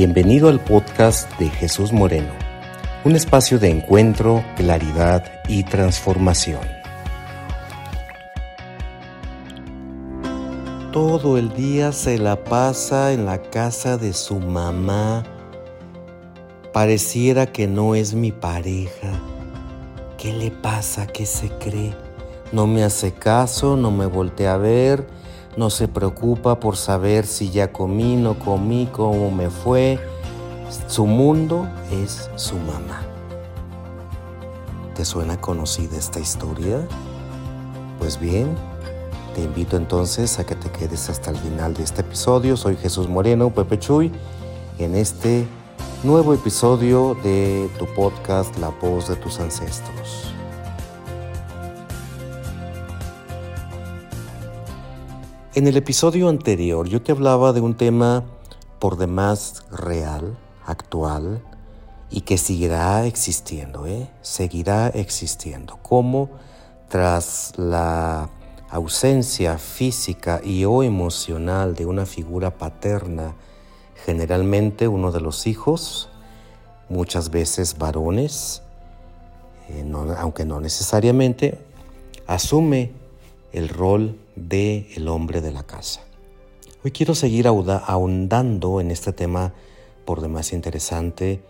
Bienvenido al podcast de Jesús Moreno, un espacio de encuentro, claridad y transformación. Todo el día se la pasa en la casa de su mamá. Pareciera que no es mi pareja. ¿Qué le pasa? ¿Qué se cree? No me hace caso, no me voltea a ver no se preocupa por saber si ya comí, no comí, cómo me fue. Su mundo es su mamá. ¿Te suena conocida esta historia? Pues bien, te invito entonces a que te quedes hasta el final de este episodio. Soy Jesús Moreno, Pepe Chuy, en este nuevo episodio de tu podcast La voz de tus ancestros. En el episodio anterior yo te hablaba de un tema por demás real, actual y que seguirá existiendo, ¿eh? seguirá existiendo. Como tras la ausencia física y o emocional de una figura paterna, generalmente uno de los hijos, muchas veces varones, eh, aunque no necesariamente, asume el rol de el hombre de la casa. Hoy quiero seguir ahondando en este tema por demás interesante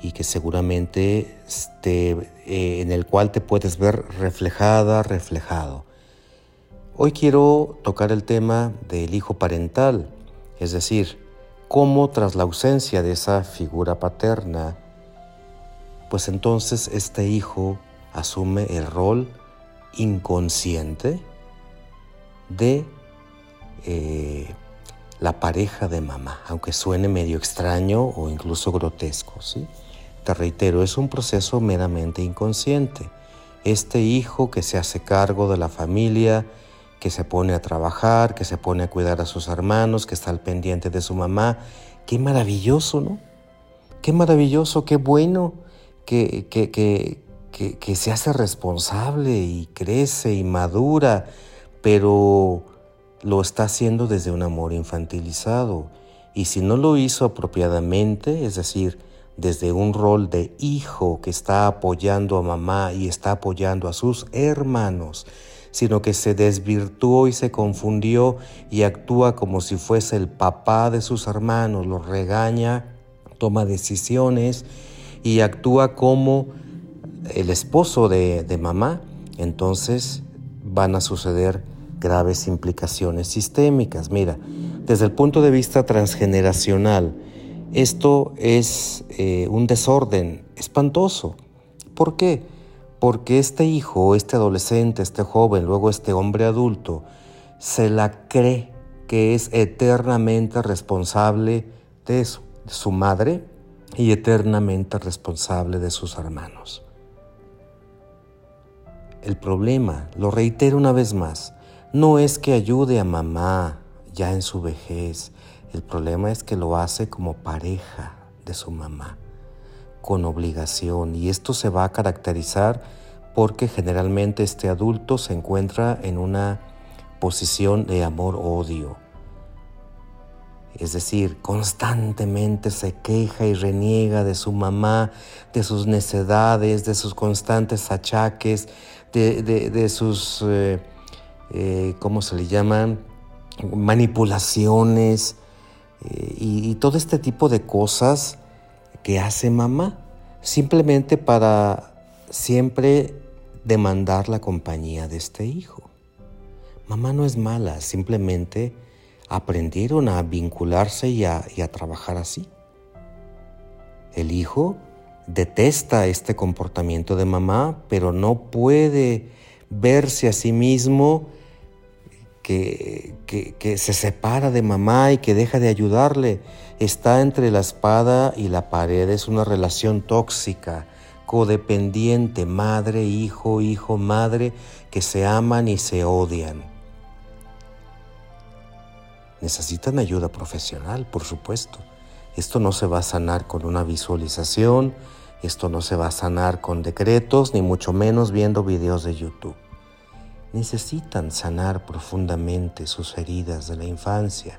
y que seguramente eh, en el cual te puedes ver reflejada, reflejado. Hoy quiero tocar el tema del hijo parental, es decir, cómo tras la ausencia de esa figura paterna, pues entonces este hijo asume el rol inconsciente de eh, la pareja de mamá, aunque suene medio extraño o incluso grotesco. ¿sí? Te reitero, es un proceso meramente inconsciente. Este hijo que se hace cargo de la familia, que se pone a trabajar, que se pone a cuidar a sus hermanos, que está al pendiente de su mamá, qué maravilloso, ¿no? Qué maravilloso, qué bueno que, que, que, que se hace responsable y crece y madura pero lo está haciendo desde un amor infantilizado. Y si no lo hizo apropiadamente, es decir, desde un rol de hijo que está apoyando a mamá y está apoyando a sus hermanos, sino que se desvirtuó y se confundió y actúa como si fuese el papá de sus hermanos, los regaña, toma decisiones y actúa como el esposo de, de mamá, entonces van a suceder graves implicaciones sistémicas. Mira, desde el punto de vista transgeneracional, esto es eh, un desorden espantoso. ¿Por qué? Porque este hijo, este adolescente, este joven, luego este hombre adulto, se la cree que es eternamente responsable de su madre y eternamente responsable de sus hermanos. El problema, lo reitero una vez más, no es que ayude a mamá ya en su vejez, el problema es que lo hace como pareja de su mamá, con obligación, y esto se va a caracterizar porque generalmente este adulto se encuentra en una posición de amor-odio. Es decir, constantemente se queja y reniega de su mamá, de sus necedades, de sus constantes achaques, de, sus... Eh, eh, ¿cómo se le llaman? Manipulaciones eh, y, todo este tipo de cosas que hace mamá, simplemente para siempre demandar la compañía de este hijo. Mamá no es mala, simplemente aprendieron a vincularse y a, y a, trabajar así. El hijo detesta este comportamiento de mamá, pero no puede verse a sí mismo que, se separa de mamá y que deja de ayudarle. Está entre la espada y la pared, es una relación tóxica, codependiente, madre, hijo, hijo, madre, que se aman y se odian. Necesitan ayuda profesional, por supuesto. Esto no se va a sanar con una visualización, esto no se va a sanar con decretos, ni mucho menos viendo videos de YouTube necesitan sanar profundamente sus heridas de la infancia,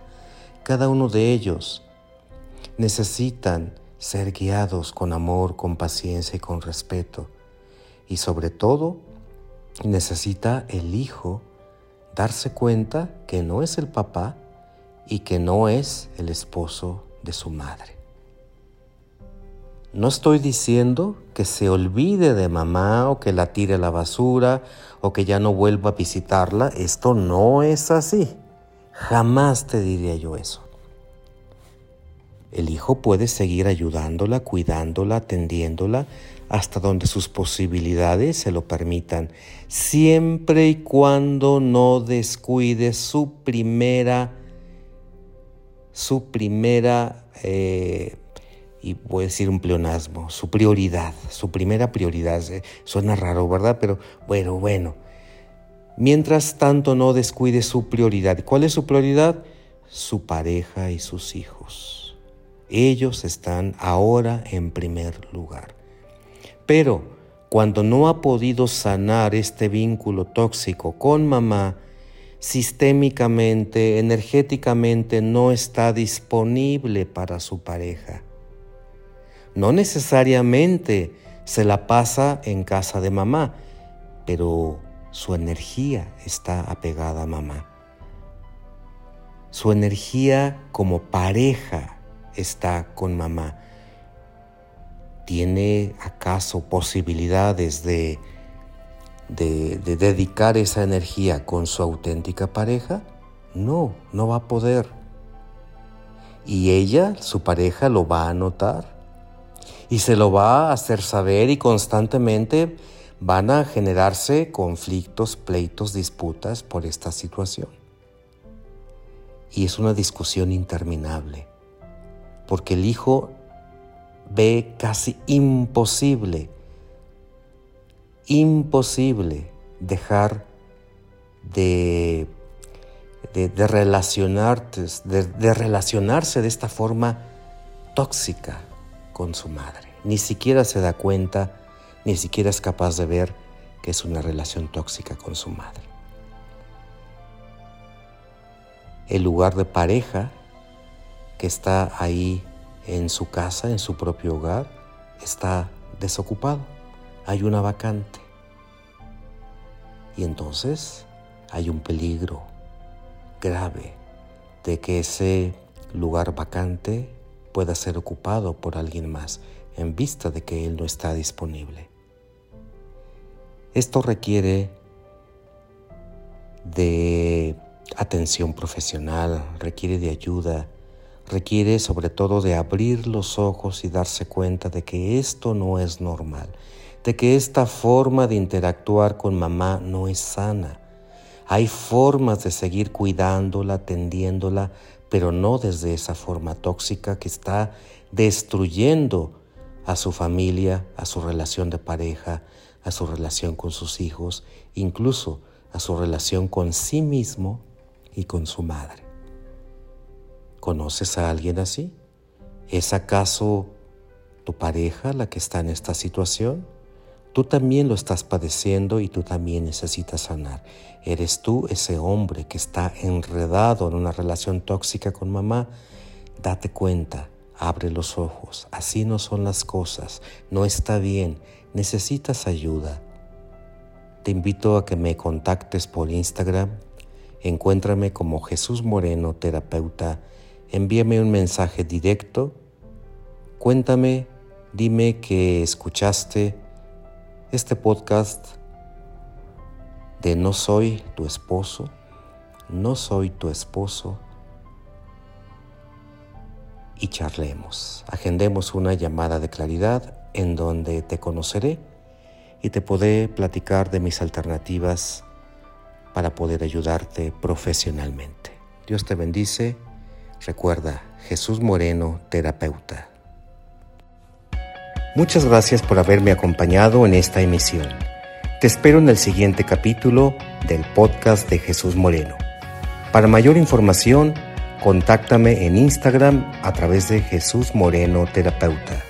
cada uno de ellos. necesitan ser guiados con amor, con paciencia y con respeto. Y sobre todo, necesita el hijo darse cuenta que no es el papá y que no es el esposo de su madre. No estoy diciendo que se olvide de mamá o que la tire a la basura o que ya no vuelva a visitarla. Esto no es así. Jamás te diría yo eso. El hijo puede seguir ayudándola, cuidándola, atendiéndola hasta donde sus posibilidades se lo permitan, siempre y cuando no descuide su primera, su primera eh, y voy a decir un pleonasmo, su prioridad, su primera prioridad. Suena raro, ¿verdad? Pero bueno, bueno. Mientras tanto no descuide su prioridad. ¿Cuál es su prioridad? Su pareja y sus hijos. Ellos están ahora en primer lugar. Pero cuando no ha podido sanar este vínculo tóxico con mamá, sistémicamente, energéticamente no está disponible para su pareja no necesariamente se la pasa en casa de mamá, pero su energía está apegada a mamá. Su energía como pareja está con mamá. ¿Tiene acaso posibilidades de, de, dedicar esa energía con su auténtica pareja? No, no va a poder. Y ella, su pareja, lo va a notar y se lo va a hacer saber y constantemente van a generarse conflictos, pleitos, disputas por esta situación. Y es una discusión interminable, porque el hijo ve casi imposible, imposible dejar de, de, de relacionarse de esta forma tóxica con su madre. Ni siquiera se da cuenta, ni siquiera es capaz de ver que es una relación tóxica con su madre. El lugar de pareja que está ahí en su casa, en su propio hogar, está desocupado. Hay una vacante. Y entonces hay un peligro grave de que ese lugar vacante pueda ser ocupado por alguien más en vista de que Él no está disponible. Esto requiere de atención profesional, requiere de ayuda, requiere sobre todo de abrir los ojos y darse cuenta de que esto no es normal, de que esta forma de interactuar con mamá no es sana. Hay formas de seguir cuidándola, atendiéndola, pero no desde esa forma tóxica que está destruyendo a su familia, a su relación de pareja, a su relación con sus hijos, incluso a su relación con sí mismo y con su madre. ¿Conoces a alguien así? ¿Es acaso tu pareja la que está en esta situación? Tú también lo estás padeciendo y tú también necesitas sanar. ¿Eres tú ese hombre que está enredado en una relación tóxica con mamá? Date cuenta, abre los ojos. Así no son las cosas. No está bien. Necesitas ayuda. Te invito a que me contactes por Instagram. Encuéntrame como Jesús Moreno, terapeuta. Envíame un mensaje directo. Cuéntame, dime que escuchaste este podcast de No soy tu esposo, no soy tu esposo y charlemos. Agendemos una llamada de claridad en donde te conoceré y te podré platicar de mis alternativas para poder ayudarte profesionalmente. Dios te bendice. Recuerda, Jesús Moreno, terapeuta. Muchas gracias por haberme acompañado en esta emisión. Te espero en el siguiente capítulo del podcast de Jesús Moreno. Para mayor información, contáctame en Instagram a través de Jesús Moreno Terapeuta.